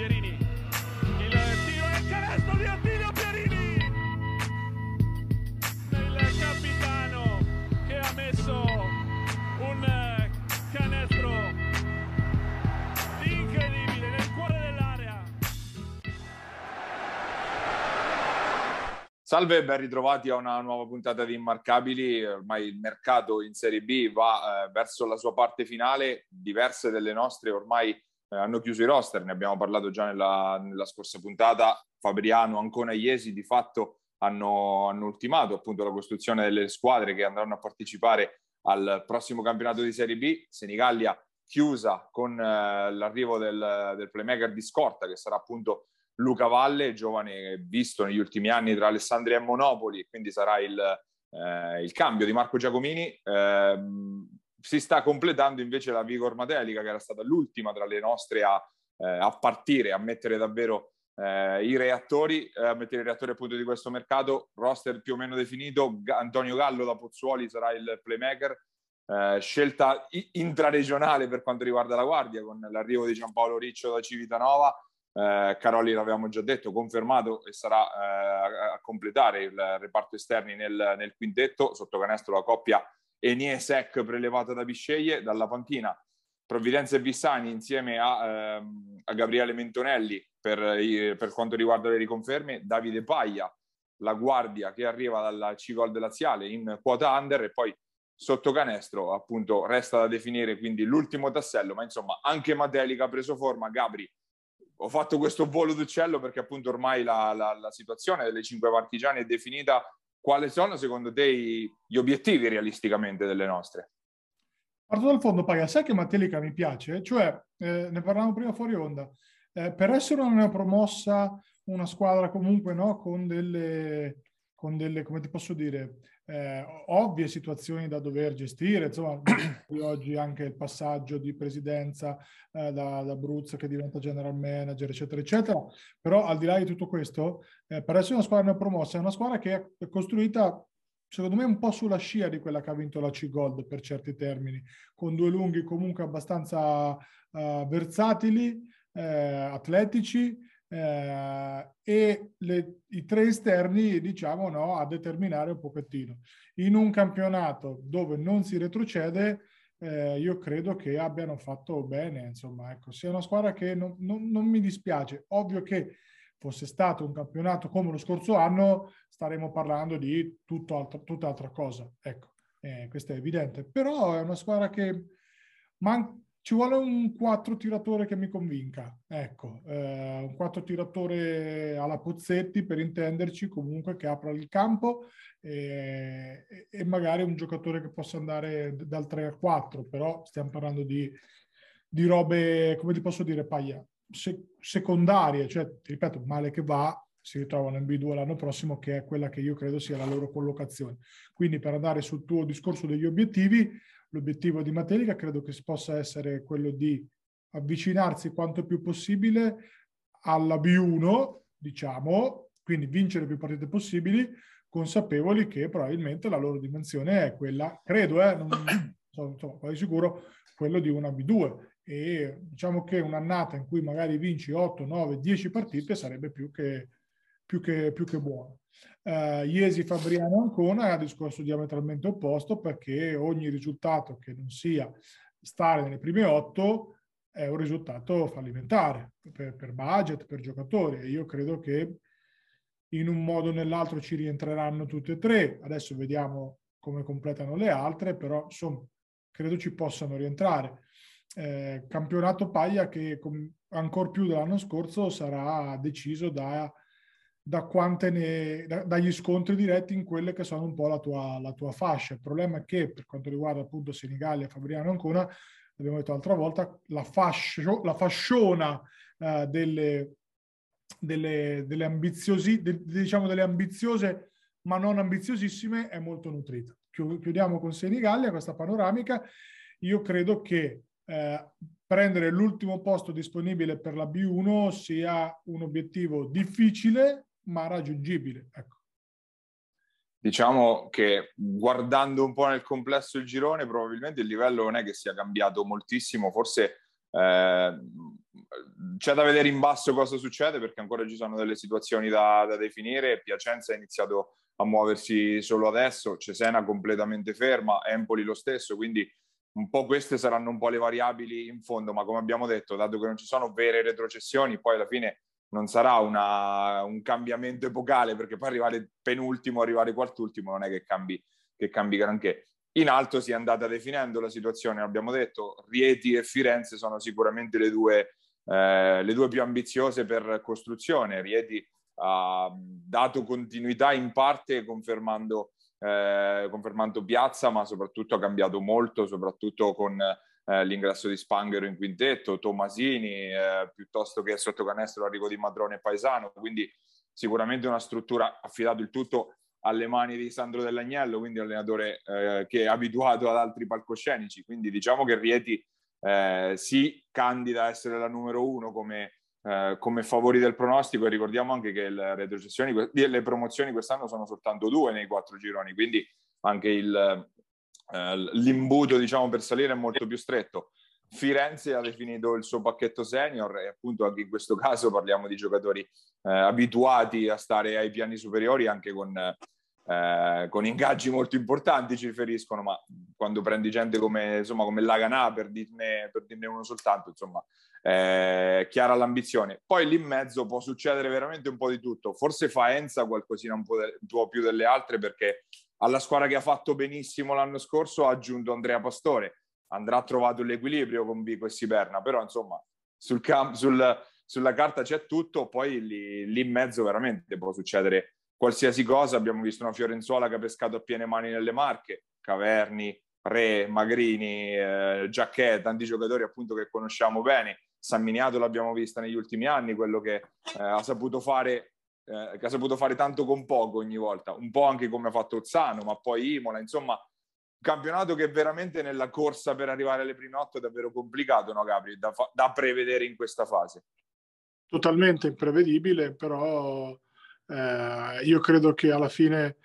Pierini. Il tiro e il canestro di Attilio Pierini. Il capitano che ha messo un canestro incredibile nel cuore dell'area. Salve e ben ritrovati a una nuova puntata di Immarcabili. Ormai il mercato in Serie B va eh, verso la sua parte finale. Diverse delle nostre ormai eh, hanno chiuso i roster, ne abbiamo parlato già nella, nella scorsa puntata. Fabriano, Ancona e Iesi di fatto hanno, hanno, ultimato appunto la costruzione delle squadre che andranno a partecipare al prossimo campionato di Serie B. Senigallia chiusa con eh, l'arrivo del, del playmaker di scorta che sarà appunto Luca Valle, giovane visto negli ultimi anni tra Alessandria e Monopoli, quindi sarà il, eh, il cambio di Marco Giacomini. Eh, si sta completando invece la Vigor Matelica, che era stata l'ultima tra le nostre a, eh, a partire, a mettere davvero eh, i reattori, eh, a mettere i reattori appunto di questo mercato. Roster più o meno definito, Antonio Gallo da Pozzuoli sarà il playmaker. Eh, scelta intraregionale per quanto riguarda la guardia, con l'arrivo di Giampaolo Riccio da Civitanova eh, Caroli l'avevamo già detto, confermato e sarà eh, a completare il reparto esterni nel, nel quintetto, sotto canestro la coppia Eniesec prelevata da Bisceglie, dalla panchina. Provvidenza e Vissani insieme a, ehm, a Gabriele Mentonelli per, per, quanto riguarda le riconferme, Davide Paglia, la guardia che arriva dalla C-Gol Laziale in quota under. E poi sotto canestro appunto resta da definire quindi l'ultimo tassello, ma insomma anche Matelica ha preso forma, Gabri ho fatto questo volo d'uccello perché appunto ormai la, la, la situazione delle cinque partigiane è definita. Quali sono secondo te gli obiettivi realisticamente delle nostre? Parto dal fondo, Paga, sai che Matelica mi piace? Cioè, eh, ne parlavamo prima fuori onda, eh, per essere una promossa, una squadra comunque no, con delle, con delle, come ti posso dire, eh, ovvie situazioni da dover gestire, insomma, oggi anche il passaggio di presidenza eh, da, da Bruzzo che diventa general manager, eccetera, eccetera. Però al di là di tutto questo, eh, per essere una squadra promossa, è una squadra che è costruita secondo me un po' sulla scia di quella che ha vinto la C-Gold per certi termini, con due lunghi comunque abbastanza uh, versatili, eh, atletici, eh, e le, i tre esterni, diciamo, no, a determinare un pochettino. In un campionato dove non si retrocede, eh, io credo che abbiano fatto bene, insomma, ecco, sia una squadra che non, non, non mi dispiace. Ovvio che fosse stato un campionato come lo scorso anno, staremmo parlando di tutt'altra cosa. Ecco, eh, questo è evidente. Però è una squadra che man- ci vuole un quattro tiratore che mi convinca, ecco, eh, un quattro tiratore alla Pozzetti per intenderci, comunque che apra il campo e, e, magari un giocatore che possa andare dal 3 al 4, però stiamo parlando di, di robe, come ti posso dire, Paglia, se, secondarie, cioè, ti ripeto, male che va, si ritrovano in B2 l'anno prossimo, che è quella che io credo sia la loro collocazione. Quindi per andare sul tuo discorso degli obiettivi, l'obiettivo di Matelica credo che possa essere quello di avvicinarsi quanto più possibile alla B1, diciamo, quindi vincere più partite possibili, consapevoli che probabilmente la loro dimensione è quella, credo, eh, non sono, sono quasi sicuro, quello di una B2 e diciamo che un'annata in cui magari vinci 8, 9, 10 partite sarebbe più che, più che, più che buono. Uh, Iesi Fabriano Ancona è un discorso diametralmente opposto perché ogni risultato che non sia stare nelle prime otto è un risultato fallimentare per, per budget, per giocatori. Io credo che in un modo o nell'altro ci rientreranno tutte e tre. Adesso vediamo come completano le altre, però insomma, credo ci possano rientrare. Eh, campionato Paglia che com- ancora più dell'anno scorso sarà deciso da da ne, da, dagli scontri diretti in quelle che sono un po' la tua, la tua fascia. Il problema è che per quanto riguarda appunto Senigallia e Fabriano Ancona, l'abbiamo detto l'altra volta, la, fascio, la fasciona uh, delle, delle, delle, ambiziosi, de, diciamo delle ambiziose ma non ambiziosissime è molto nutrita. Chiudiamo con Senigallia questa panoramica. Io credo che eh, prendere l'ultimo posto disponibile per la B1 sia un obiettivo difficile ma raggiungibile. Ecco. Diciamo che guardando un po' nel complesso il girone, probabilmente il livello non è che sia cambiato moltissimo, forse eh, c'è da vedere in basso cosa succede perché ancora ci sono delle situazioni da, da definire. Piacenza ha iniziato a muoversi solo adesso, Cesena completamente ferma, Empoli lo stesso, quindi un po' queste saranno un po' le variabili in fondo, ma come abbiamo detto, dato che non ci sono vere retrocessioni, poi alla fine non sarà una, un cambiamento epocale perché poi arrivare penultimo, arrivare quartultimo non è che cambi, che cambi granché. In alto si è andata definendo la situazione, abbiamo detto, Rieti e Firenze sono sicuramente le due, eh, le due più ambiziose per costruzione. Rieti ha dato continuità in parte confermando, eh, confermando Piazza, ma soprattutto ha cambiato molto, soprattutto con eh, l'ingresso di Spanghero in quintetto, Tomasini, eh, piuttosto che sotto canestro l'arrivo di Madrone e Paesano, quindi sicuramente una struttura affidato il tutto alle mani di Sandro Dell'Agnello, quindi allenatore eh, che è abituato ad altri palcoscenici, quindi diciamo che Rieti eh, si candida a essere la numero uno come, eh, come favori del pronostico. E ricordiamo anche che le retrocessioni, le promozioni quest'anno sono soltanto due nei quattro gironi, quindi anche il, eh, l'imbuto diciamo, per salire è molto più stretto. Firenze ha definito il suo pacchetto senior e appunto anche in questo caso parliamo di giocatori eh, abituati a stare ai piani superiori anche con, eh, con, ingaggi molto importanti ci riferiscono, ma quando prendi gente come, insomma, come Laganà per dirne, per dirne uno soltanto, insomma, è chiara l'ambizione. Poi lì in mezzo può succedere veramente un po' di tutto. Forse Faenza qualcosina un po', de- un po' più delle altre perché alla squadra che ha fatto benissimo l'anno scorso ha aggiunto Andrea Pastore andrà trovato l'equilibrio con Vico e Siberna, però insomma sul camp- sul, sulla carta c'è tutto, poi lì, lì, in mezzo veramente può succedere qualsiasi cosa. Abbiamo visto una Fiorenzuola che ha pescato a piene mani nelle marche, Caverni, Re, Magrini, eh, Giacchè, tanti giocatori appunto che conosciamo bene. San Miniato l'abbiamo vista negli ultimi anni, quello che eh, ha saputo fare eh, che ha saputo fare tanto con poco ogni volta, un po' anche come ha fatto Ozzano, ma poi Imola, insomma, campionato che veramente nella corsa per arrivare alle prime otto è davvero complicato, no Gabri, da, fa- da prevedere in questa fase. Totalmente imprevedibile, però eh, io credo che alla fine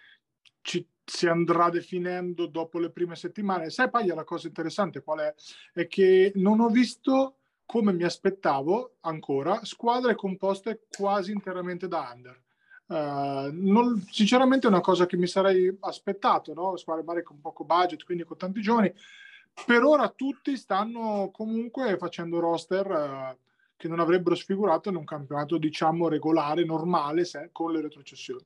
ci, si andrà definendo dopo le prime settimane. Sai, Paglia, la cosa interessante qual è? È che non ho visto, come mi aspettavo ancora, squadre composte quasi interamente da under. Uh, non, sinceramente è una cosa che mi sarei aspettato, no? squadre magari con poco budget, quindi con tanti giovani. Per ora tutti stanno comunque facendo roster uh, che non avrebbero sfigurato in un campionato, diciamo, regolare, normale, se, con le retrocessioni.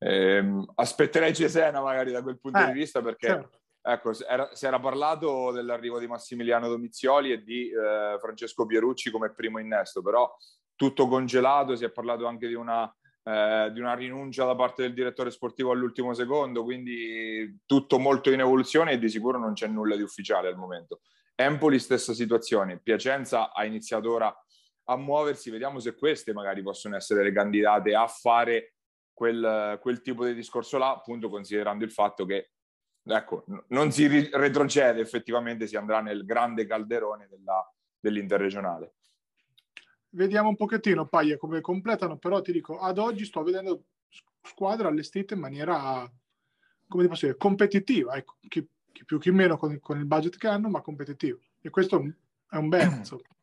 Eh, aspetterei Cesena magari da quel punto eh, di vista perché certo. Ecco, era, si era parlato dell'arrivo di Massimiliano Domizioli e di eh, Francesco Pierucci come primo innesto, però tutto congelato, si è parlato anche di una, eh, di una rinuncia da parte del direttore sportivo all'ultimo secondo, quindi tutto molto in evoluzione e di sicuro non c'è nulla di ufficiale al momento. Empoli stessa situazione, Piacenza ha iniziato ora a muoversi, vediamo se queste magari possono essere le candidate a fare quel, quel tipo di discorso là, appunto considerando il fatto che ecco, non si retrocede effettivamente, si andrà nel grande calderone della, dell'interregionale vediamo un pochettino Paglia come completano, però ti dico, ad oggi sto vedendo squadre allestite in maniera, come ti posso dire, competitiva, ecco, chi, chi più chi meno con, con, il budget che hanno, ma competitivo. E questo è un, è un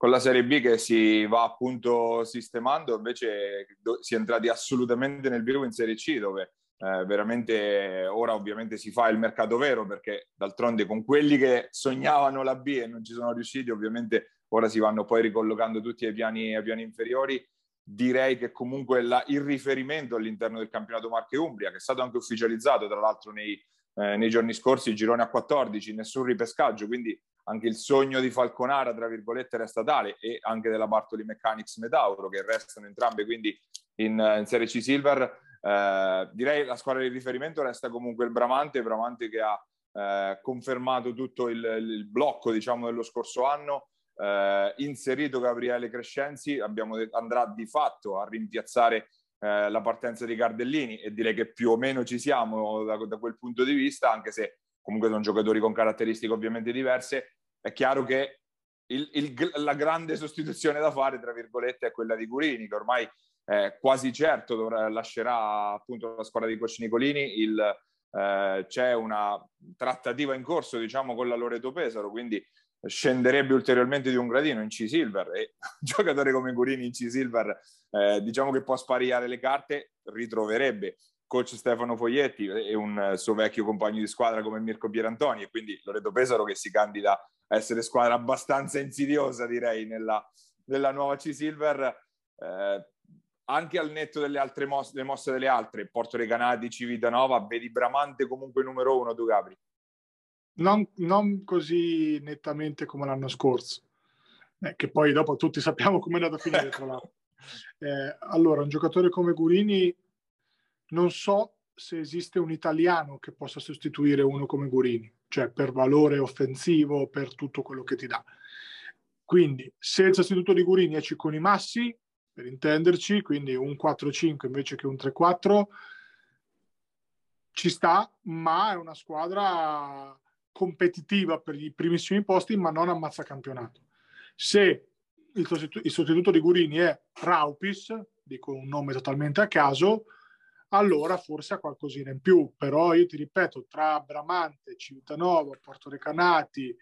Con la Serie B che si va appunto sistemando, invece si è entrati assolutamente nel vivo in Serie C, dove eh, veramente ora ovviamente si fa il mercato vero, perché d'altronde con quelli che sognavano la B e non ci sono riusciti, ovviamente ora si vanno poi ricollocando tutti ai piani, ai piani inferiori. Direi che comunque la, il riferimento all'interno del campionato Marche Umbria, che è stato anche ufficializzato tra l'altro nei, eh, nei giorni scorsi, girone a 14, nessun ripescaggio, quindi anche il sogno di Falconara, tra virgolette, resta tale, e anche della Bartoli Mechanics Metauro, che restano entrambe quindi in, in Serie C Silver. Eh, direi la squadra di riferimento resta comunque il Bramante, Bramante che ha eh, confermato tutto il, il blocco diciamo, dello scorso anno, eh, inserito Gabriele Crescenzi, abbiamo andrà di fatto a rimpiazzare eh, la partenza di Cardellini e direi che più o meno ci siamo da, da, quel punto di vista, anche se comunque sono giocatori con caratteristiche ovviamente diverse. È chiaro che il, il, la grande sostituzione da fare, tra virgolette, è quella di Gurini, che ormai è quasi certo dovrà, lascerà appunto la squadra di Coach Nicolini. Il, eh, c'è una trattativa in corso, diciamo, con la Loreto Pesaro, quindi scenderebbe ulteriormente di un gradino in C-Silver e un giocatore come Gurini in C-Silver eh, diciamo che può spariare le carte, ritroverebbe coach Stefano Foglietti e un suo vecchio compagno di squadra come Mirko Pierantoni e quindi Loreto Pesaro che si candida a essere squadra abbastanza insidiosa direi nella, nella nuova C-Silver eh, anche al netto delle altre mosse, le mosse delle altre. Porto Recanati, Civitanova vedi Bramante comunque numero uno tu Gabri? Non, non così nettamente come l'anno scorso. Eh, che poi dopo tutti sappiamo come è andato a finire tra l'altro. Eh, allora un giocatore come Gurini non so se esiste un italiano che possa sostituire uno come Gurini, cioè per valore offensivo, per tutto quello che ti dà. Quindi se il sostituto di Gurini è Cicconi Massi, per intenderci, quindi un 4-5 invece che un 3-4, ci sta, ma è una squadra competitiva per i primissimi posti, ma non ammazza campionato. Se il sostituto, il sostituto di Gurini è Raupis, dico un nome totalmente a caso, allora forse ha qualcosina in più. Però io ti ripeto, tra Bramante, Civitanova, Porto Recanati,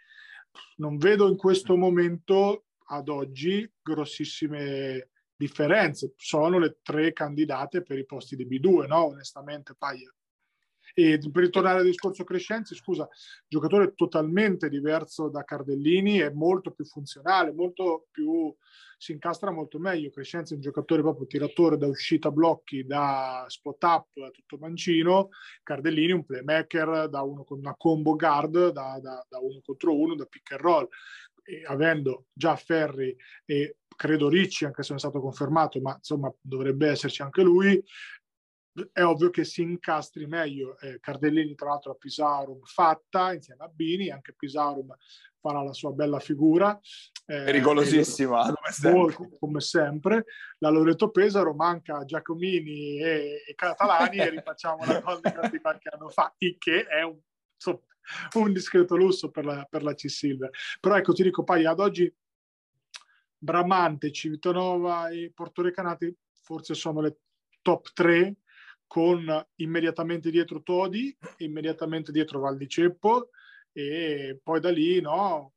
non vedo in questo momento ad oggi grossissime differenze. Sono le tre candidate per i posti di B2, no? Onestamente, Paia. E per ritornare al discorso Crescenzi, scusa, giocatore totalmente diverso da Cardellini, è molto più funzionale, molto più si incastra molto meglio. Crescenzi è un giocatore proprio tiratore da uscita blocchi, da spot up, tutto mancino. Cardellini un playmaker da uno con una combo guard, da, da, da uno contro uno, da pick and roll. E avendo già Ferri e credo Ricci, anche se non è stato confermato, ma insomma dovrebbe esserci anche lui, è ovvio che si incastri meglio. Eh, Cardellini, tra l'altro, a Pisarum fatta insieme a Bini, anche Pisarum farà la sua bella figura. Eh, Pericolosissima, come sempre. come sempre. La Loreto Pesaro manca Giacomini e, e Catalani e rifacciamo la cosa di qualche anno fa, il che è un, insomma, un discreto lusso per la, per la C-Silver. Però ecco, ti dico, Pai, ad oggi Bramante, Civitanova e Porto Recanati forse sono le top 3 con immediatamente dietro Todi, immediatamente dietro Val di Ceppo e poi da lì no,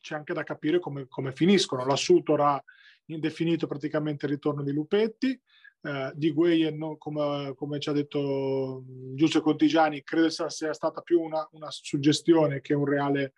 c'è anche da capire come, come finiscono. La ha indefinito praticamente il ritorno di Lupetti, eh, di Gueyen, no, come, come, ci ha detto Giuseppe Contigiani, credo sia stata più una, una suggestione che un reale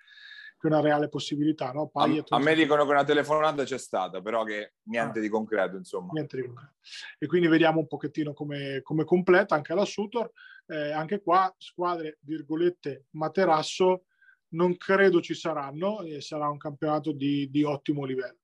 che una reale possibilità. No? a, a me dicono che una telefonata c'è stata, però che niente ah, di concreto, insomma. Niente di concreto. E quindi vediamo un pochettino come, come completa anche la Sutor. Eh, anche qua, squadre, virgolette, materasso, non credo ci saranno e sarà un campionato di, di ottimo livello.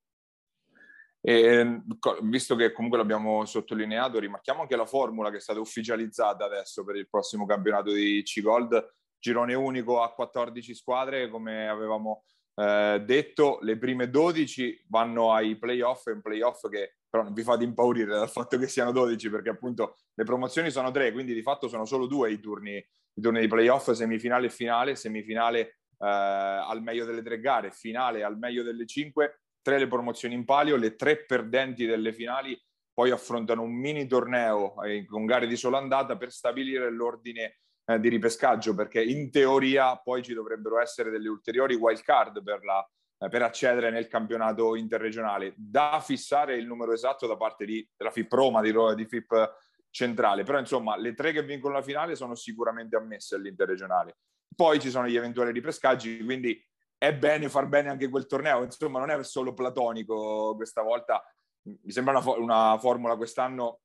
E, visto che comunque l'abbiamo sottolineato, rimarchiamo anche la formula che è stata ufficializzata adesso per il prossimo campionato di C-Gold. Girone unico a 14 squadre, come avevamo eh, detto, le prime 12 vanno ai playoff, è un playoff che però non vi fate impaurire dal fatto che siano 12 perché appunto le promozioni sono tre, quindi di fatto sono solo due i turni, i turni di playoff, semifinale e finale, semifinale eh, al meglio delle tre gare, finale al meglio delle cinque, tre le promozioni in palio, le tre perdenti delle finali poi affrontano un mini torneo eh, con gare di sola andata per stabilire l'ordine eh, di ripescaggio, perché in teoria poi ci dovrebbero essere delle ulteriori wild card per, la, eh, per accedere nel campionato interregionale, da fissare il numero esatto da parte di, della FIP Roma, di, di FIP centrale, però insomma le tre che vincono la finale sono sicuramente ammesse all'interregionale. Poi ci sono gli eventuali ripescaggi, quindi è bene far bene anche quel torneo, insomma non è solo platonico questa volta, mi sembra una, una formula quest'anno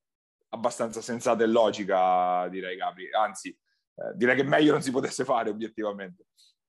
abbastanza sensata e logica, direi Gabri, anzi eh, direi che meglio non si potesse fare obiettivamente.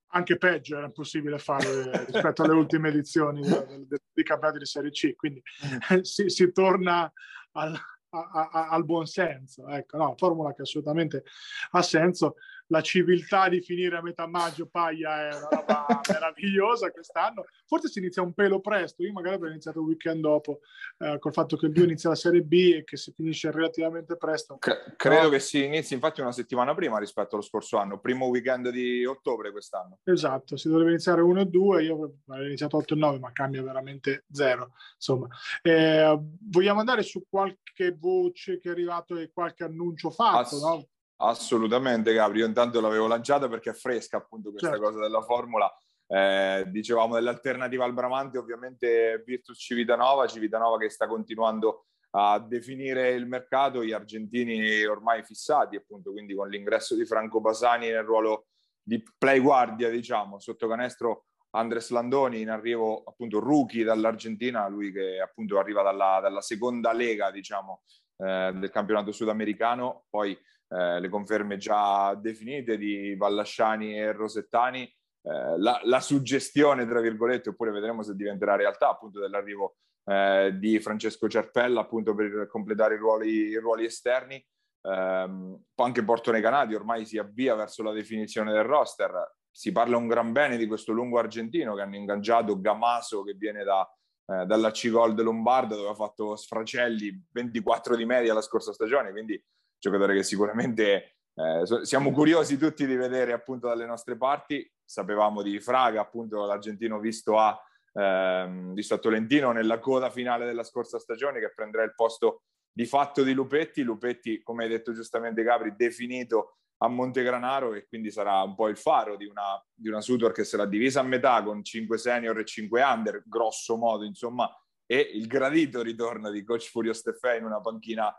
Anche peggio era possibile fare rispetto alle ultime edizioni dei campionati di Serie C, quindi si, si torna al, a, a, al buon senso. Ecco, no, formula che assolutamente ha senso la civiltà di finire a metà maggio paia è una roba meravigliosa quest'anno. Forse si inizia un pelo presto, io magari avrei iniziato il weekend dopo, eh, col fatto che il 2 inizia la Serie B e che si finisce relativamente presto. C- credo no. che si inizi infatti una settimana prima rispetto allo scorso anno, primo weekend di ottobre quest'anno. Esatto, si dovrebbe iniziare 1 e 2, io avrei iniziato 8 e 9, ma cambia veramente zero. Insomma, eh, vogliamo andare su qualche voce che è arrivato e qualche annuncio fatto, Ass- no? Assolutamente, Gabri. Io intanto l'avevo lanciata perché è fresca appunto questa certo. cosa della formula. Eh, dicevamo dell'alternativa al Bramante, ovviamente Virtus Civitanova, Civitanova che sta continuando a definire il mercato, gli argentini ormai fissati appunto, quindi con l'ingresso di Franco Basani nel ruolo di play guardia, diciamo, sotto canestro Andres Landoni in arrivo appunto rookie dall'Argentina, lui che appunto arriva dalla, dalla seconda lega, diciamo, eh, del campionato sudamericano, poi eh, le conferme già definite di Vallasciani e Rosettani, eh, la, la, suggestione, tra virgolette, oppure vedremo se diventerà realtà appunto dell'arrivo eh, di Francesco Cerpella appunto per completare i ruoli, i ruoli esterni. Um, anche Porto Neganati ormai si avvia verso la definizione del roster. Si parla un gran bene di questo lungo argentino che hanno ingaggiato Gamaso che viene da, eh, dalla C-Gold Lombarda dove ha fatto sfracelli 24 di media la scorsa stagione, quindi giocatore che sicuramente eh, siamo curiosi tutti di vedere appunto dalle nostre parti. Sapevamo di Fraga, appunto l'argentino visto a ehm, visto a Tolentino nella coda finale della scorsa stagione che prenderà il posto di fatto di Lupetti. Lupetti, come hai detto giustamente Gabri, definito a Montegranaro e quindi sarà un po' il faro di una, di una Sutor che sarà divisa a metà con 5 senior e 5 under, grosso modo, insomma, e il gradito ritorno di coach Furio Steffè in una panchina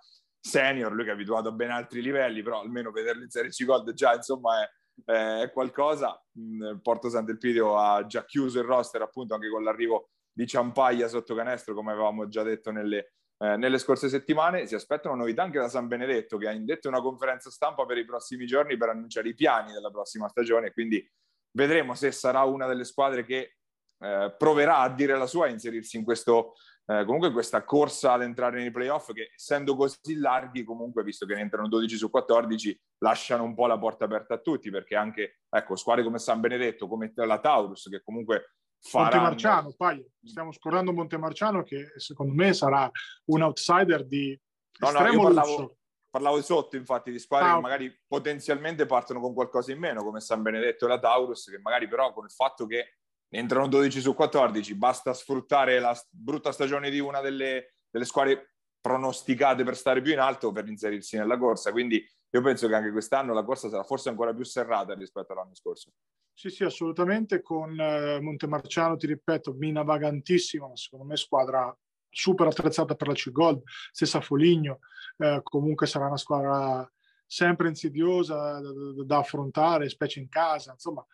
senior, lui che è abituato a ben altri livelli, però almeno vederlo in Serie C Gold già, insomma, è, è qualcosa. Mm, Porto Sant'Elpidio ha già chiuso il roster appunto anche con l'arrivo di Ciampaglia sotto canestro, come avevamo già detto nelle, eh, nelle scorse settimane. Si aspettano novità anche da San Benedetto, che ha indetto una conferenza stampa per i prossimi giorni per annunciare i piani della prossima stagione. Quindi vedremo se sarà una delle squadre che eh, proverà a dire la sua e inserirsi in questo eh, comunque questa corsa ad entrare nei playoff che essendo così larghi comunque visto che ne entrano 12 su 14 lasciano un po' la porta aperta a tutti perché anche ecco squadre come San Benedetto come la Taurus che comunque faranno... Montemarciano poi stiamo scordando Montemarciano che secondo me sarà un outsider di no, no, io parlavo, parlavo sotto infatti di squadre ah, che magari potenzialmente partono con qualcosa in meno come San Benedetto e la Taurus che magari però con il fatto che entrano 12 su 14, basta sfruttare la brutta stagione di una delle, delle squadre pronosticate per stare più in alto per inserirsi nella corsa. Quindi io penso che anche quest'anno la corsa sarà forse ancora più serrata rispetto all'anno scorso. Sì, sì, assolutamente. Con eh, Montemarciano, ti ripeto, mina vagantissima, ma secondo me squadra super attrezzata per la C-Gold, stessa Foligno, eh, comunque sarà una squadra sempre insidiosa da, da, da affrontare, specie in casa, insomma,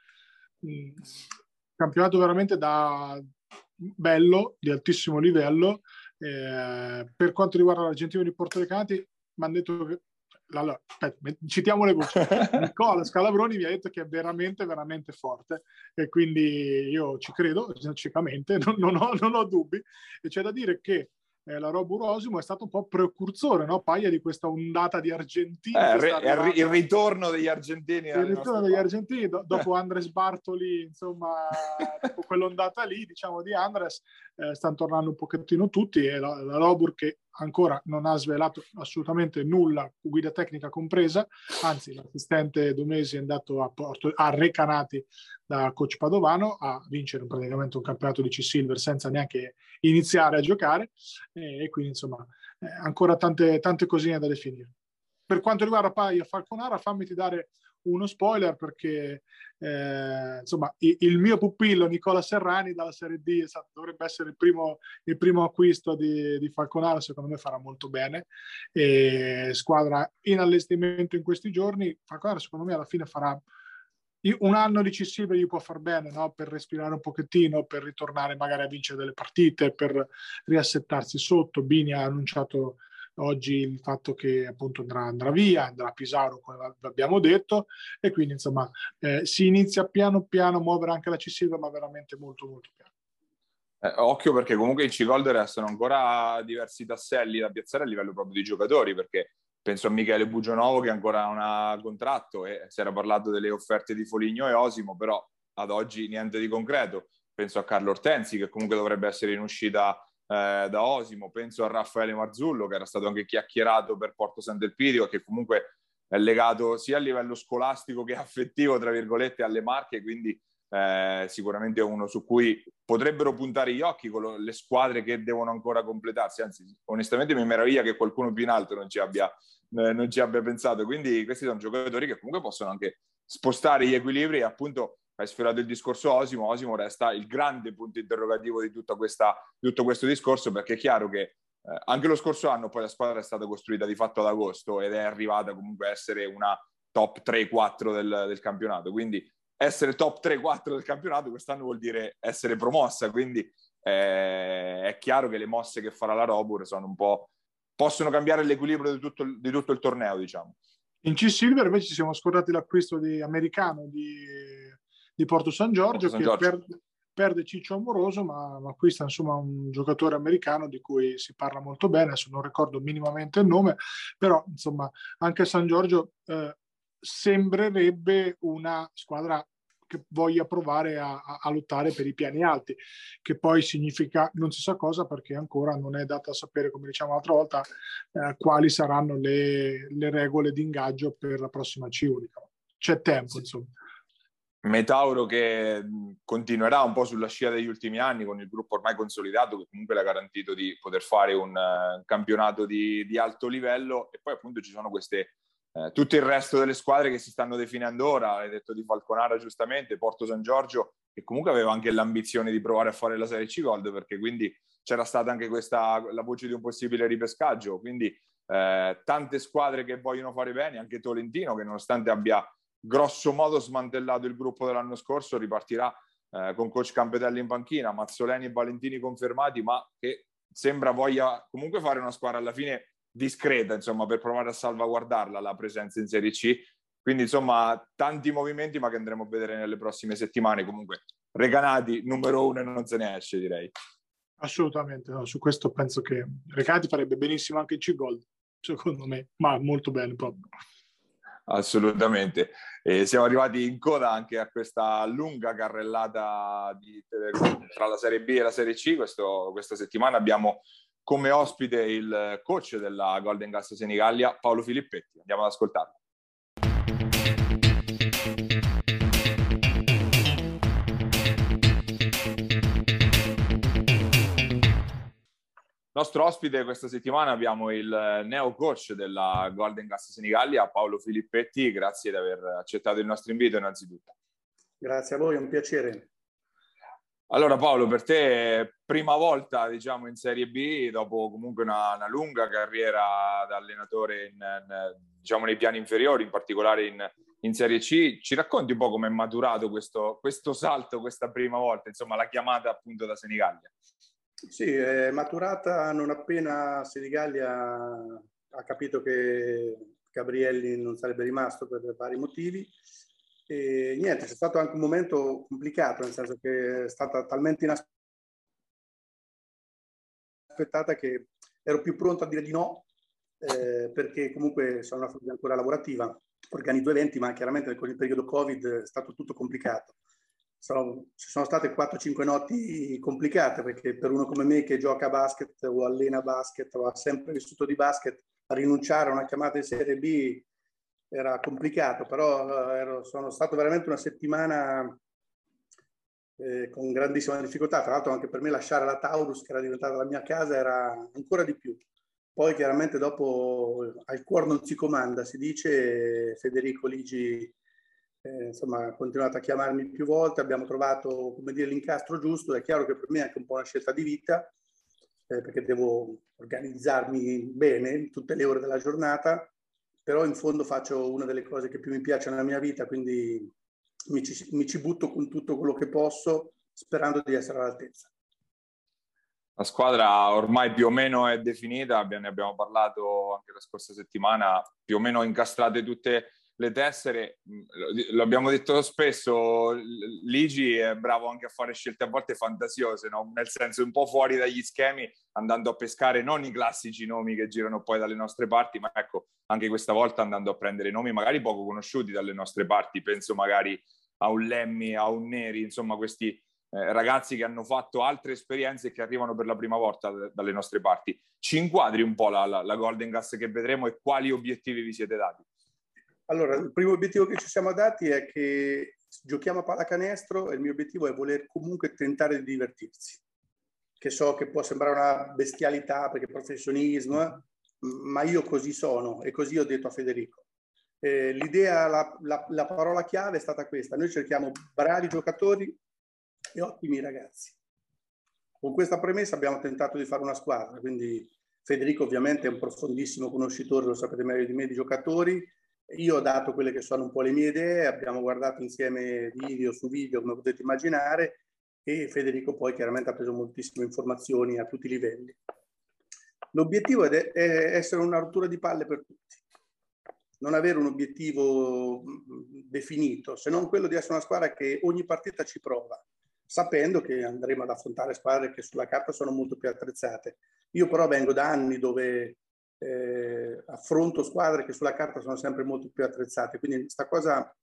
mh, mm, campionato veramente da bello, di altissimo livello. Eh, per quanto riguarda l'Argentino di Porto Recati, mi hanno detto che allora, aspetta, citiamo le voci. Nicola Scalabroni mi ha detto che è veramente, veramente forte e quindi io ci credo ciecamente, non, non, ho, non ho, dubbi. E c'è da dire che eh, la Robo Rosimo è stato un po' precursore, no? Paia di questa ondata di argentini. Eh, re, il ritorno degli argentini. Il ritorno degli argentini, do, dopo Andres Bartoli, insomma, dopo quell'ondata lì, diciamo, di Andres, eh, stanno tornando un pochettino tutti e la, la Robur che ancora non ha svelato assolutamente nulla, guida tecnica compresa, anzi l'assistente Domesi è andato a, Porto, a Recanati da coach Padovano a vincere praticamente un campionato di C-Silver senza neanche iniziare a giocare e, e quindi insomma eh, ancora tante, tante cosine da definire. Per quanto riguarda Paia Falconara, fammi dare uno spoiler perché eh, insomma il, mio pupillo Nicola Serrani dalla Serie D stato, dovrebbe essere il primo, il primo acquisto di, di, Falconara, secondo me farà molto bene. E squadra in allestimento in questi giorni, Falconara secondo me alla fine farà un anno di C-Silver gli può far bene no? per respirare un pochettino, per ritornare magari a vincere delle partite, per riassettarsi sotto. Bini ha annunciato oggi il fatto che appunto andrà, andrà via, andrà a Pisaro come abbiamo detto e quindi insomma eh, si inizia piano piano a muovere anche la C-Silver ma veramente molto molto piano. Eh, occhio perché comunque i C-Gold restano ancora diversi tasselli da piazzare a livello proprio di giocatori perché penso a Michele Bugionovo che ancora non ha contratto e si era parlato delle offerte di Foligno e Osimo però ad oggi niente di concreto penso a Carlo Ortensi che comunque dovrebbe essere in uscita eh, da Osimo, penso a Raffaele Marzullo che era stato anche chiacchierato per Porto Sant'Elpidio che comunque è legato sia a livello scolastico che affettivo, tra virgolette, alle marche, quindi eh, sicuramente è uno su cui potrebbero puntare gli occhi con lo, le squadre che devono ancora completarsi, anzi onestamente mi meraviglia che qualcuno più in alto non ci abbia, eh, non ci abbia pensato, quindi questi sono giocatori che comunque possono anche spostare gli equilibri e appunto hai sfiorato il discorso Osimo, Osimo resta il grande punto interrogativo di, questa, tutto questo discorso perché è chiaro che eh, anche lo scorso anno poi la squadra è stata costruita di fatto ad agosto ed è arrivata comunque a essere una top 3-4 del, del campionato, quindi essere top 3-4 del campionato quest'anno vuol dire essere promossa, quindi eh, è chiaro che le mosse che farà la Robur sono un po' possono cambiare l'equilibrio di tutto, di tutto il torneo, diciamo. In C-Silver invece ci siamo scordati l'acquisto di, americano di, di Porto San Giorgio, Porto San Giorgio. che perde, perde Ciccio Amoroso, ma, ma acquista insomma un giocatore americano di cui si parla molto bene, adesso non ricordo minimamente il nome, però insomma anche San Giorgio eh, sembrerebbe una squadra che voglia provare a, a, lottare per i piani alti, che poi significa non si sa cosa perché ancora non è data a sapere, come diciamo l'altra volta, eh, quali saranno le, le, regole di ingaggio per la prossima C unica. C'è tempo, insomma. Metauro che continuerà un po' sulla scia degli ultimi anni con il gruppo ormai consolidato che comunque le ha garantito di poter fare un uh, campionato di, di, alto livello. E poi appunto ci sono queste eh, tutto il resto delle squadre che si stanno definendo ora, hai detto di Falconara giustamente, Porto San Giorgio, che comunque aveva anche l'ambizione di provare a fare la Serie C Gold, perché quindi c'era stata anche questa, la voce di un possibile ripescaggio, quindi eh, tante squadre che vogliono fare bene, anche Tolentino che nonostante abbia grosso modo smantellato il gruppo dell'anno scorso, ripartirà eh, con coach Campetelli in panchina, Mazzoleni e Valentini confermati, ma che sembra voglia comunque fare una squadra alla fine discreta, insomma, per provare a salvaguardarla la presenza in Serie C. Quindi, insomma, tanti movimenti, ma che andremo a vedere nelle prossime settimane. Comunque, Recanati numero uno e non se ne esce, direi. Assolutamente, no. su questo penso che Recanati farebbe benissimo anche in C-Gold, secondo me, ma molto bene proprio. Assolutamente. E siamo arrivati in coda anche a questa lunga carrellata di, tra la Serie B e la Serie C. Questo, questa settimana abbiamo come ospite il coach della Golden Gas Senigallia, Paolo Filippetti. Andiamo ad ascoltarlo. Nostro ospite questa settimana abbiamo il neo coach della Golden Gas Senigallia, Paolo Filippetti. Grazie di aver accettato il nostro invito innanzitutto. Grazie a voi, è un piacere. Allora Paolo, per te prima volta diciamo in Serie B, dopo comunque una, una lunga carriera da allenatore in, in, diciamo, nei piani inferiori, in particolare in, in, Serie C, ci racconti un po' come è maturato questo, questo, salto, questa prima volta, insomma la chiamata appunto da Senigallia? Sì, è maturata non appena Senigallia ha capito che Gabrielli non sarebbe rimasto per vari motivi e niente, c'è stato anche un momento complicato, nel senso che è stata talmente inaspettata che ero più pronto a dire di no, eh, perché comunque sono una famiglia ancora lavorativa, organizzo eventi, ma chiaramente con il periodo Covid è stato tutto complicato. Sono, ci sono state 4-5 notti complicate perché per uno come me che gioca a basket o allena basket o ha sempre vissuto di basket, a rinunciare a una chiamata in Serie B era complicato, però eh, ero, sono stato veramente una settimana eh, con grandissima difficoltà. Tra l'altro anche per me lasciare la Taurus, che era diventata la mia casa, era ancora di più. Poi chiaramente dopo al cuore non si comanda, si dice, Federico Ligi eh, insomma, ha continuato a chiamarmi più volte, abbiamo trovato come dire, l'incastro giusto, è chiaro che per me è anche un po' una scelta di vita, eh, perché devo organizzarmi bene tutte le ore della giornata, però in fondo faccio una delle cose che più mi piace nella mia vita, quindi mi ci, mi ci butto con tutto quello che posso, sperando di essere all'altezza. La squadra ormai più o meno è definita, ne abbiamo parlato anche la scorsa settimana, più o meno incastrate tutte le tessere, mm, l'abbiamo detto spesso, Ligi è bravo anche a fare scelte a volte fantasiose, no? nel senso un po' fuori dagli schemi, andando a pescare non i classici nomi che girano poi dalle nostre parti, ma ecco, anche questa volta andando a prendere nomi magari poco conosciuti dalle nostre parti, penso magari a un Lemmy, a un Neri, insomma questi eh, ragazzi che hanno fatto altre esperienze e che arrivano per la prima volta dalle nostre parti. Ci inquadri un po' la, la, la Golden Gas che vedremo e quali obiettivi vi siete dati? Allora, il primo obiettivo che ci siamo dati è che giochiamo a pallacanestro e il mio obiettivo è voler comunque tentare di divertirsi. Che so che può sembrare una bestialità perché professionismo, eh, ma io così sono e così ho detto a Federico. Eh, l'idea, la, la, la parola chiave è stata questa. Noi cerchiamo bravi giocatori e ottimi ragazzi. Con questa premessa abbiamo tentato di fare una squadra, quindi Federico ovviamente è un profondissimo conoscitore, lo sapete meglio di me, di giocatori. Io ho dato quelle che sono un po' le mie idee, abbiamo guardato insieme video su video, come potete immaginare, e Federico poi chiaramente ha preso moltissime informazioni a tutti i livelli. L'obiettivo è, essere una rottura di palle per tutti, non avere un obiettivo definito, se non quello di essere una squadra che ogni partita ci prova, sapendo che andremo ad affrontare squadre che sulla carta sono molto più attrezzate. Io però vengo da anni dove eh, affronto squadre che sulla carta sono sempre molto più attrezzate, quindi questa cosa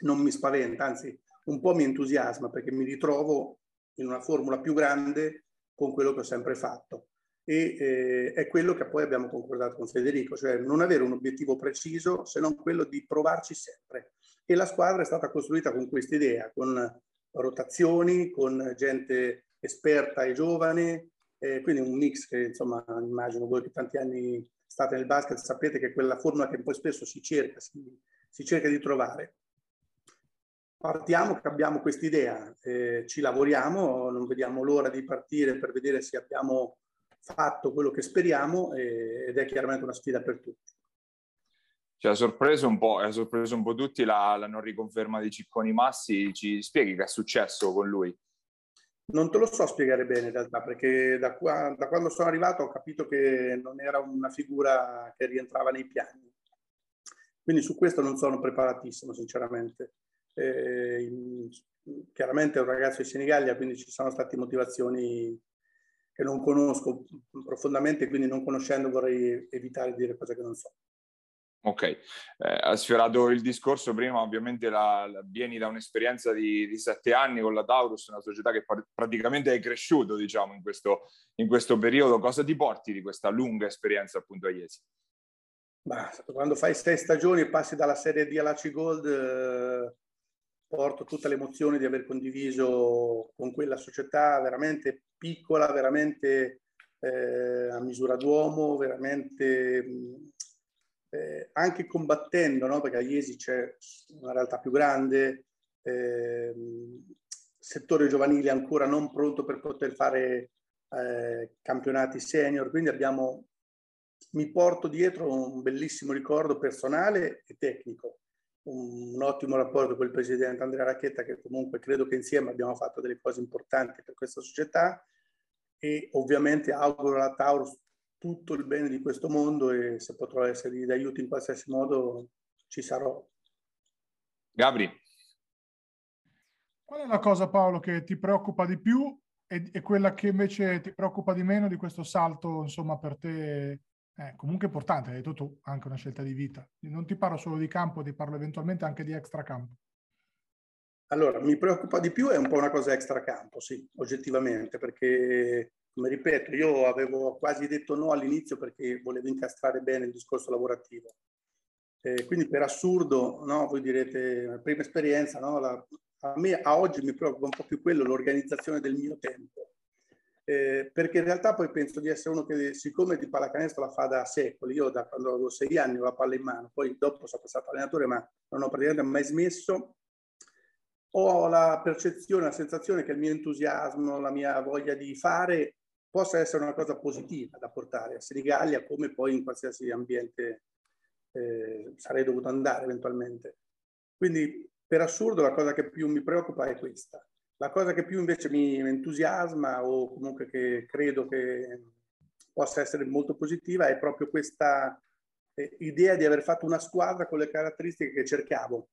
non mi spaventa, anzi un po' mi entusiasma perché mi ritrovo in una formula più grande con quello che ho sempre fatto. E eh, è quello che poi abbiamo concordato con Federico, cioè non avere un obiettivo preciso se non quello di provarci sempre. E la squadra è stata costruita con questa idea, con rotazioni con gente esperta e giovane, eh, quindi un mix che insomma immagino voi che tanti anni state nel basket sapete che è quella formula che poi spesso si cerca, si, si cerca di trovare. Partiamo che abbiamo quest'idea, eh, ci lavoriamo, non vediamo l'ora di partire per vedere se abbiamo fatto quello che speriamo eh, ed è chiaramente una sfida per tutti. Ci ha sorpreso un po', ha sorpreso un po' tutti la, la non riconferma di Cicconi Massi. Ci spieghi che è successo con lui? Non te lo so spiegare bene in realtà, perché da, qua, da, quando sono arrivato ho capito che non era una figura che rientrava nei piani. Quindi su questo non sono preparatissimo, sinceramente. Eh, chiaramente è un ragazzo di Senigallia, quindi ci sono state motivazioni che non conosco profondamente, quindi non conoscendo vorrei evitare di dire cose che non so. Ok, eh, ha sfiorato il discorso prima, ovviamente la, la, vieni da un'esperienza di, di, sette anni con la Taurus, una società che par- praticamente è cresciuto, diciamo, in questo, in questo, periodo. Cosa ti porti di questa lunga esperienza appunto a Iesi? Quando fai sei stagioni e passi dalla Serie D alla C Gold, eh, porto tutta l'emozione di aver condiviso con quella società veramente piccola, veramente eh, a misura d'uomo, veramente... Mh, eh, anche combattendo, no? perché a Iesi c'è una realtà più grande, eh, settore giovanile ancora non pronto per poter fare eh, campionati senior, quindi abbiamo, mi porto dietro un bellissimo ricordo personale e tecnico, un, un ottimo rapporto con il presidente Andrea Racchetta che comunque credo che insieme abbiamo fatto delle cose importanti per questa società e ovviamente auguro alla Taurus tutto il bene di questo mondo e se potrò essere di aiuto in qualsiasi modo ci sarò. Gabri. Qual è la cosa Paolo che ti preoccupa di più e, e quella che invece ti preoccupa di meno di questo salto, insomma, per te è comunque importante, hai detto tu, anche una scelta di vita. Non ti parlo solo di campo, ti parlo eventualmente anche di extracampo. Allora, mi preoccupa di più è un po' una cosa extracampo, sì, oggettivamente, perché come ripeto, io avevo quasi detto no all'inizio perché volevo incastrare bene il discorso lavorativo. Eh, quindi per assurdo, no, voi direte, prima esperienza, no, la, a me a oggi mi preoccupa un po' più quello, l'organizzazione del mio tempo. Eh, perché in realtà poi penso di essere uno che siccome di pallacanestro la fa da secoli, io da quando avevo sei anni ho la palla in mano, poi dopo sono passato allenatore ma non ho praticamente mai smesso, ho la percezione, la sensazione che il mio entusiasmo, la mia voglia di fare possa essere una cosa positiva da portare a Senigallia come poi in qualsiasi ambiente eh, sarei dovuto andare eventualmente. Quindi per assurdo la cosa che più mi preoccupa è questa. La cosa che più invece mi entusiasma o comunque che credo che possa essere molto positiva è proprio questa eh, idea di aver fatto una squadra con le caratteristiche che cercavo.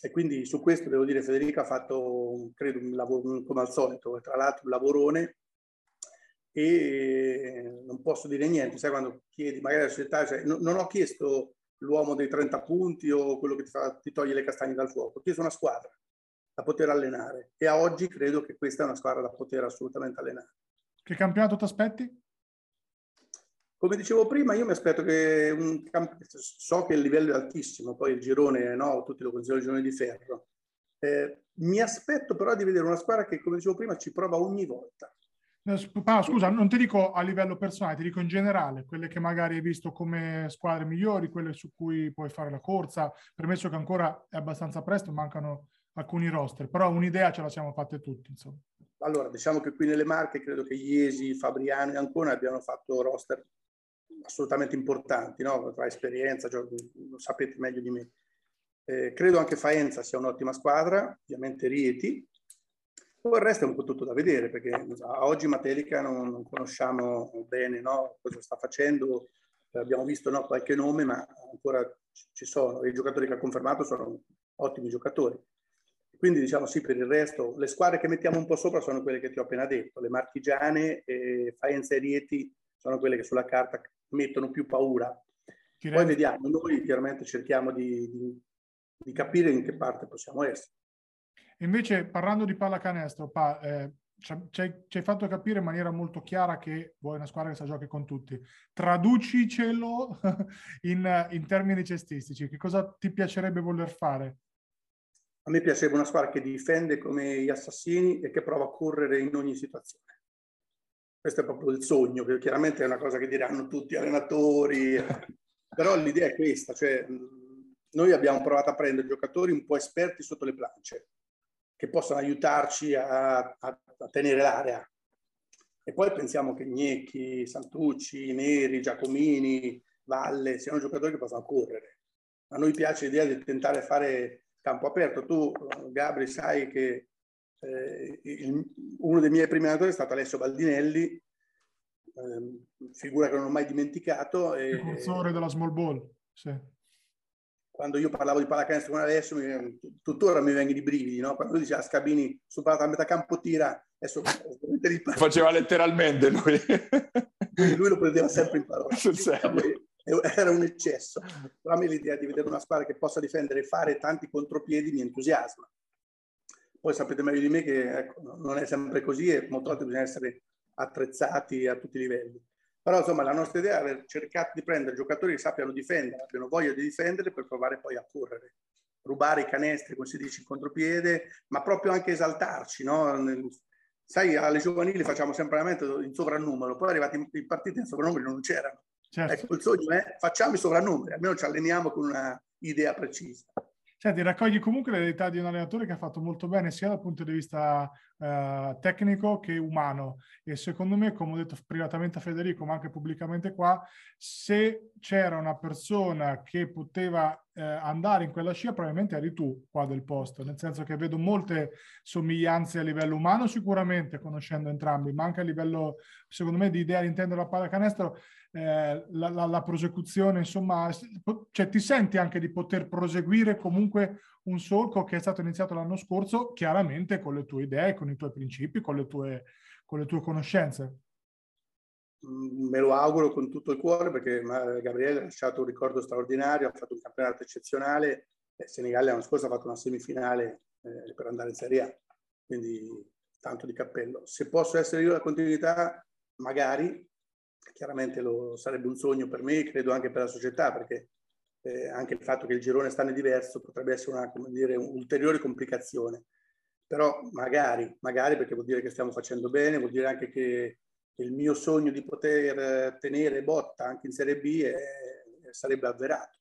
E quindi su questo devo dire Federica ha fatto, credo, un lavoro come al solito, tra l'altro un lavorone e non posso dire niente, sai quando chiedi magari alla società, cioè, non, non, ho chiesto l'uomo dei 30 punti o quello che ti, fa, ti toglie le castagne dal fuoco, ho chiesto una squadra da poter allenare e a oggi credo che questa è una squadra da poter assolutamente allenare. Che campionato ti aspetti? Come dicevo prima, io mi aspetto che un so che il livello è altissimo, poi il girone, no, tutti lo considerano il girone di ferro. Eh, mi aspetto però di vedere una squadra che, come dicevo prima, ci prova ogni volta Ah, scusa, non ti dico a livello personale, ti dico in generale, quelle che magari hai visto come squadre migliori, quelle su cui puoi fare la corsa, permesso che ancora è abbastanza presto, mancano alcuni roster, però un'idea ce la siamo fatte tutti, insomma. Allora, diciamo che qui nelle Marche credo che Iesi, Fabriano e Ancona abbiano fatto roster assolutamente importanti, no? tra esperienza, lo sapete meglio di me. Eh, credo anche Faenza sia un'ottima squadra, ovviamente Rieti, poi il resto è un po' tutto da vedere perché a oggi Matelica non, non conosciamo bene no? cosa sta facendo, abbiamo visto no, qualche nome ma ancora ci sono, i giocatori che ha confermato sono ottimi giocatori. Quindi diciamo sì, per il resto le squadre che mettiamo un po' sopra sono quelle che ti ho appena detto, le marchigiane, eh, Faenza e Rieti sono quelle che sulla carta mettono più paura. Poi vediamo, noi chiaramente cerchiamo di, di, di capire in che parte possiamo essere. Invece, parlando di pallacanestro, pa, eh, ci, hai, fatto capire in maniera molto chiara che vuoi una squadra che sa giochi con tutti. Traducicelo in, in termini cestistici. Che cosa ti piacerebbe voler fare? A me piacerebbe una squadra che difende come gli assassini e che prova a correre in ogni situazione. Questo è proprio il sogno, che chiaramente è una cosa che diranno tutti gli allenatori, però l'idea è questa, cioè noi abbiamo provato a prendere giocatori un po' esperti sotto le planche, che possano aiutarci a, a, a tenere l'area. E poi pensiamo che Gnecchi, Santucci, Neri, Giacomini, Valle siano giocatori che possano correre. A noi piace l'idea di tentare fare campo aperto. Tu, Gabri, sai che eh, il, uno dei miei primi allenatori è stato Alessio Baldinelli, eh, figura che non ho mai dimenticato. Il cursore della small ball, sì quando io parlavo di pallacanestro con Alessio, mi, tuttora mi vengono i brividi, no? Quando lui diceva Scabini, superato a metà campo tira, adesso... Faceva letteralmente lui. lui. lui. lo prendeva sempre in parola. Era un eccesso. Però a me l'idea di vedere una squadra che possa difendere e fare tanti contropiedi mi entusiasma. Poi sapete meglio di me che ecco, non è sempre così e molte volte bisogna essere attrezzati a tutti i livelli. Però insomma la nostra idea è aver cercato di prendere giocatori che sappiano difendere, abbiano voglia di difendere per provare poi a correre, rubare i canestri, come si dice, in contropiede, ma proprio anche esaltarci. No? Nel, sai, alle giovanili facciamo sempre allenamento in sovrannumero, poi arrivati in partite in sovrannumero non c'erano. Certo. Ecco, il sogno è facciamo i sovrannumeri, almeno ci alleniamo con una idea precisa. Senti, raccogli comunque l'eredità di un allenatore che ha fatto molto bene sia dal punto di vista eh, tecnico che umano. E secondo me, come ho detto privatamente a Federico, ma anche pubblicamente qua, se c'era una persona che poteva eh, andare in quella scia, probabilmente eri tu qua del posto, nel senso che vedo molte somiglianze a livello umano sicuramente, conoscendo entrambi, ma anche a livello, secondo me, di idea di intendere la pallacanestro, eh, la, la, la, prosecuzione, insomma, cioè ti senti anche di poter proseguire comunque un solco che è stato iniziato l'anno scorso, chiaramente con le tue idee, con i tuoi principi, con le tue, con le tue conoscenze. Mm, me lo auguro con tutto il cuore perché Gabriele ha lasciato un ricordo straordinario, ha fatto un campionato eccezionale. Eh, Senigallia l'anno scorso ha fatto una semifinale eh, per andare in Serie A, quindi tanto di cappello. Se posso essere io la continuità, magari, chiaramente lo sarebbe un sogno per me, credo anche per la società, perché eh, anche il fatto che il girone stanno diverso potrebbe essere una, dire, un'ulteriore complicazione. Però magari, magari perché vuol dire che stiamo facendo bene, vuol dire anche che il mio sogno di poter tenere botta anche in Serie B è, sarebbe avverato.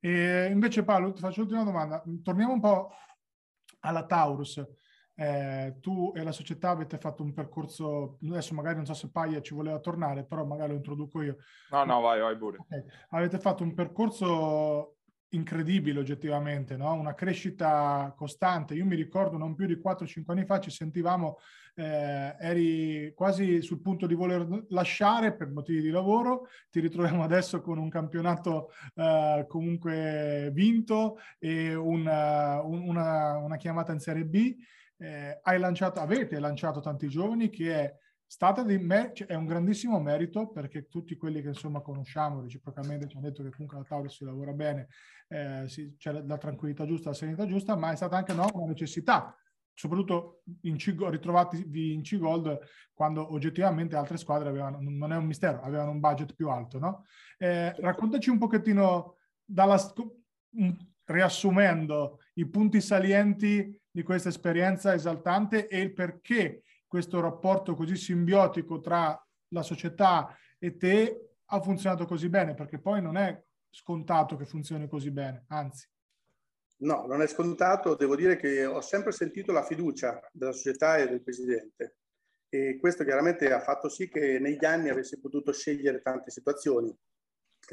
E invece Paolo, ti faccio l'ultima domanda. Torniamo un po' alla Taurus. Eh, tu e la società avete fatto un percorso, adesso magari non so se Paia ci voleva tornare, però magari lo introduco io. No, no, vai, vai pure. Okay. Avete fatto un percorso incredibile oggettivamente, no? una crescita costante. Io mi ricordo non più di 4-5 anni fa ci sentivamo, eh, eri quasi sul punto di voler lasciare per motivi di lavoro, ti ritroviamo adesso con un campionato eh, comunque vinto e una, una, una chiamata in Serie B eh, hai lanciato, avete lanciato tanti giovani che è stata di me, cioè, è un grandissimo merito perché tutti quelli che insomma conosciamo reciprocamente ci hanno detto che comunque la tavola si lavora bene, eh, si, c'è la, la, tranquillità giusta, la serenità giusta, ma è stata anche no, una necessità, soprattutto in C- ritrovati in C-Gold quando oggettivamente altre squadre avevano, non è un mistero, avevano un budget più alto. No? Eh, raccontaci un pochettino, dalla, riassumendo i punti salienti di questa esperienza esaltante e il perché questo rapporto così simbiotico tra la società e te ha funzionato così bene, perché poi non è scontato che funzioni così bene, anzi. No, non è scontato. Devo dire che ho sempre sentito la fiducia della società e del presidente e questo chiaramente ha fatto sì che negli anni avessi potuto scegliere tante situazioni,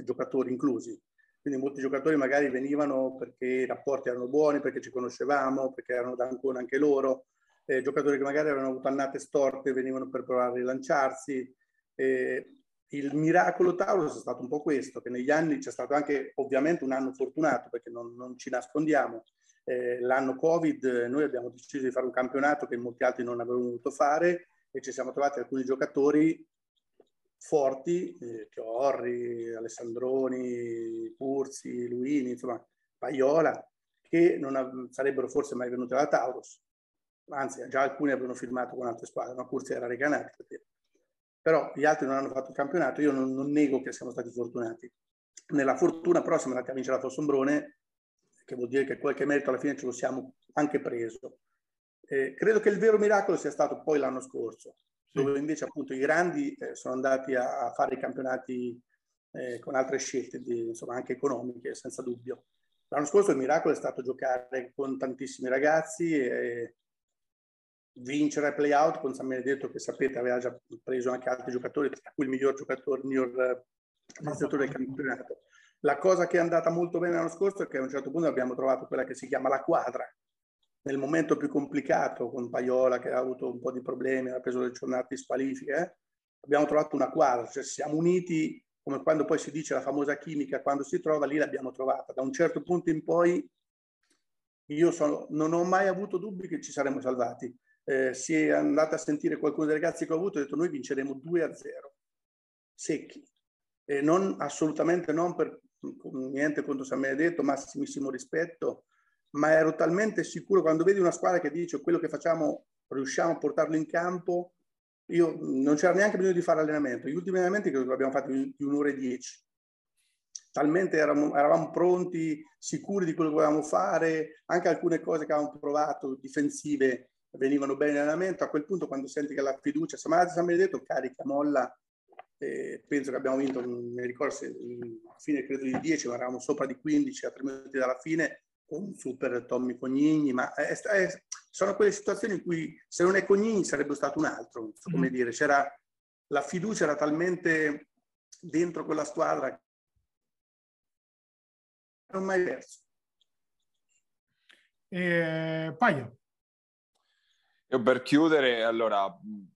giocatori inclusi. Quindi molti giocatori magari venivano perché i rapporti erano buoni, perché ci conoscevamo, perché erano da ancora anche loro, eh, giocatori che magari avevano avuto annate storte venivano per provare a rilanciarsi. Eh, il miracolo Taurus è stato un po' questo, che negli anni c'è stato anche ovviamente un anno fortunato, perché non, non ci nascondiamo. Eh, l'anno Covid noi abbiamo deciso di fare un campionato che molti altri non avevano voluto fare e ci siamo trovati alcuni giocatori forti, eh, Chiorri, Alessandroni, Curzi, Luini, insomma, Paiola, che non sarebbero forse mai venuti alla Taurus. Anzi, già alcuni avevano firmato con altre squadre, ma Curzi era Recanati. Però gli altri non hanno fatto il campionato, io non, non nego che siamo stati fortunati. Nella fortuna però siamo andati a vincere la Fossombrone, che vuol dire che qualche merito alla fine ce lo siamo anche preso. Eh, credo che il vero miracolo sia stato poi l'anno scorso, dove invece appunto i grandi eh, sono andati a, a, fare i campionati eh, con altre scelte, di, insomma anche economiche, senza dubbio. L'anno scorso il miracolo è stato giocare con tantissimi ragazzi e vincere ai playout con San Benedetto che sapete aveva già preso anche altri giocatori, tra cui il miglior giocatore, il miglior eh, amministratore del campionato. La cosa che è andata molto bene l'anno scorso è che a un certo punto abbiamo trovato quella che si chiama la quadra, nel momento più complicato con Paiola che ha avuto un po' di problemi, ha preso le giornate di squalifica, eh, abbiamo trovato una quadra, cioè siamo uniti come quando poi si dice la famosa chimica, quando si trova lì l'abbiamo trovata. Da un certo punto in poi io sono, non ho mai avuto dubbi che ci saremmo salvati. Eh, si è andata a sentire qualcuno dei ragazzi che ho avuto e ha detto noi vinceremo 2 a 0, secchi. E non, assolutamente non per niente contro San Benedetto, massimissimo rispetto, ma ero talmente sicuro quando vedi una squadra che dice quello che facciamo riusciamo a portarlo in campo, io non c'era neanche bisogno di fare allenamento. Gli ultimi allenamenti credo che abbiamo fatto di un'ora e dieci. Talmente eravamo, eravamo, pronti, sicuri di quello che volevamo fare, anche alcune cose che avevamo provato, difensive, venivano bene in allenamento. A quel punto, quando senti che la fiducia, andati a San Benedetto, carica, molla, eh, penso che abbiamo vinto, mi ricordo se a fine credo di 10, ma eravamo sopra di 15 a tre minuti dalla fine, un super Tommy Cognini, ma è, è, sono quelle situazioni in cui se non è Cognini sarebbe stato un altro, come mm. dire, c'era la fiducia era talmente dentro quella squadra che non mai perso. Eh, Paio. Io per chiudere, allora,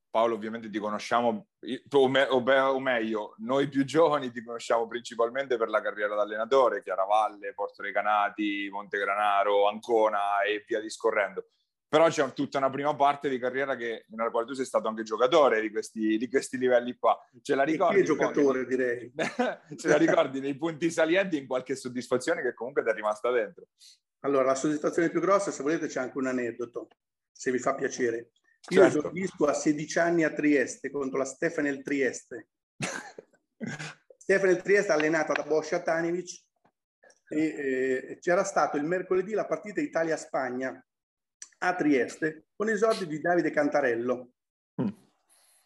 Paolo ovviamente ti conosciamo, o, me, o, o, meglio, noi più giovani ti conosciamo principalmente per la carriera da allenatore, Chiaravalle, Porto Recanati, Montegranaro, Ancona e via discorrendo. Però c'è tutta una prima parte di carriera che, nella quale tu sei stato anche giocatore di questi, di questi livelli qua. Ce la ricordi? giocatore, poi? direi. Ce la ricordi nei punti salienti in qualche soddisfazione che comunque ti è rimasta dentro? Allora, la soddisfazione più grossa, se volete, c'è anche un aneddoto, se vi fa piacere. Io certo. esordisco a 16 anni a Trieste contro la Stefanel Trieste. Stefanel Trieste allenata da Boscia Tanevich e eh, c'era stato il mercoledì la partita Italia-Spagna a Trieste con esordio di Davide Cantarello. Mm.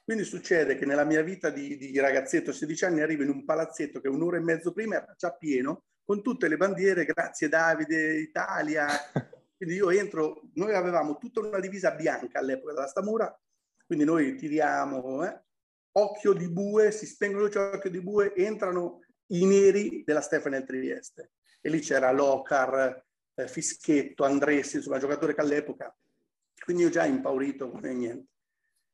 Quindi succede che nella mia vita di, di ragazzetto a 16 anni arrivo in un palazzetto che un'ora e mezzo prima era già pieno con tutte le bandiere, grazie Davide, Italia, Quindi io entro, noi avevamo tutta una divisa bianca all'epoca della Stamura, quindi noi tiriamo, eh, occhio di bue, si spengono luce occhio di bue, entrano i neri della Stefanel Trieste. E lì c'era Locar, eh, Fischetto, Andressi, insomma, giocatori che all'epoca. Quindi io già impaurito come niente.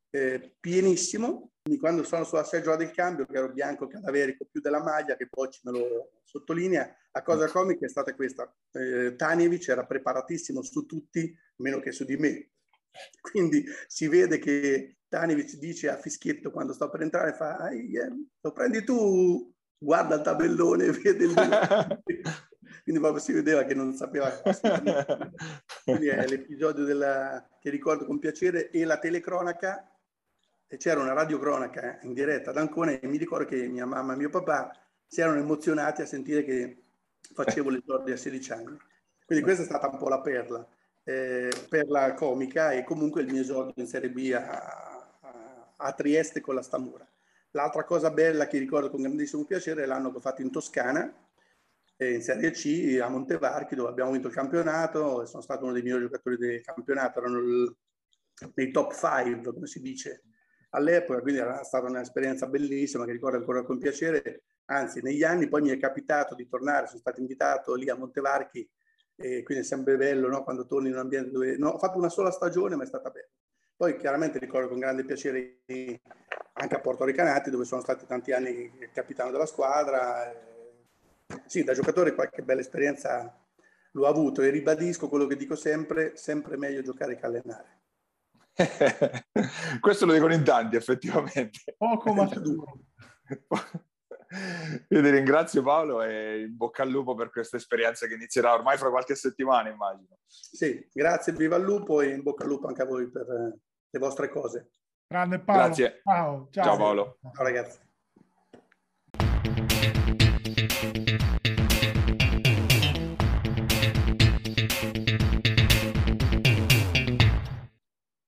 Eh, pienissimo, quindi quando sono sulla seggiola del cambio, che ero bianco cadaverico più della maglia, che poi me lo sottolinea, la cosa comica è stata questa. Eh, Tanievic era preparatissimo su tutti, meno che su di me. Quindi si vede che Tanievic dice a Fischietto quando sto per entrare, fa, eh, lo prendi tu, guarda il tabellone, vede il... Quindi proprio si vedeva che non sapeva cosa. Quindi è l'episodio della, che ricordo con piacere e la telecronaca. E c'era una radiocronaca in diretta ad Ancona e mi ricordo che mia mamma e mio papà si erano emozionati a sentire che facevo l'esordio a 16 anni. Quindi questa è stata un po' la perla. eh, per la comica e comunque il mio esordio in Serie B a, a, a Trieste con la Stamura. L'altra cosa bella che ricordo con grandissimo piacere è l'anno che ho fatto in Toscana, eh, in Serie C a Montevarchi dove abbiamo vinto il campionato sono stato uno dei migliori giocatori del campionato, erano nei top 5 come si dice all'epoca, quindi era stata un'esperienza bellissima che ricordo ancora con piacere, anzi negli anni poi mi è capitato di tornare, sono stato invitato lì a Montevarchi e quindi è sempre bello no? quando torni in un ambiente dove... No, ho fatto una sola stagione ma è stata bella. Poi chiaramente ricordo con grande piacere anche a Porto Recanati dove sono stati tanti anni capitano della squadra. Sì, da giocatore qualche bella esperienza l'ho avuto e ribadisco quello che dico sempre, sempre meglio giocare che allenare. Questo lo dicono in tanti effettivamente. Poco ma duro. Io ti ringrazio Paolo e in bocca al lupo per questa esperienza che inizierà ormai fra qualche settimana, immagino. Sì, grazie, viva il lupo e in bocca al lupo anche a voi per eh, le vostre cose. Grande Paolo. Grazie. Ciao, ciao. ciao Paolo. Ciao ragazzi.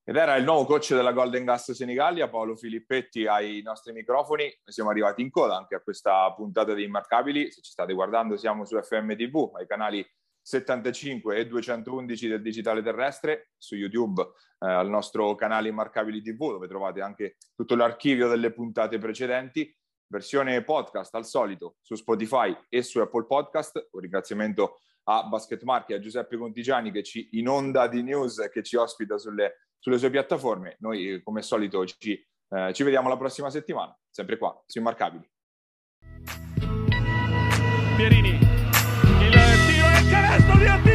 Ed era il nuovo coach della Golden Gas Senigallia, Paolo Filippetti, ai nostri microfoni. Noi siamo arrivati in coda anche a questa puntata di Immarcabili. Se ci state guardando siamo su FM TV, ai canali 75 e 211 del digitale terrestre, su YouTube eh, al nostro canale Immarcabili TV, dove trovate anche tutto l'archivio delle puntate precedenti. Versione podcast al solito su Spotify e su Apple Podcast. Un ringraziamento a Basket Marchi e a Giuseppe Contigiani che ci inonda di news e che ci ospita sulle sulle sue piattaforme. Noi, come al solito, ci, eh, ci vediamo la prossima settimana, sempre qua, su Immarcabili. Pierini, il tiro il canestro di Attila!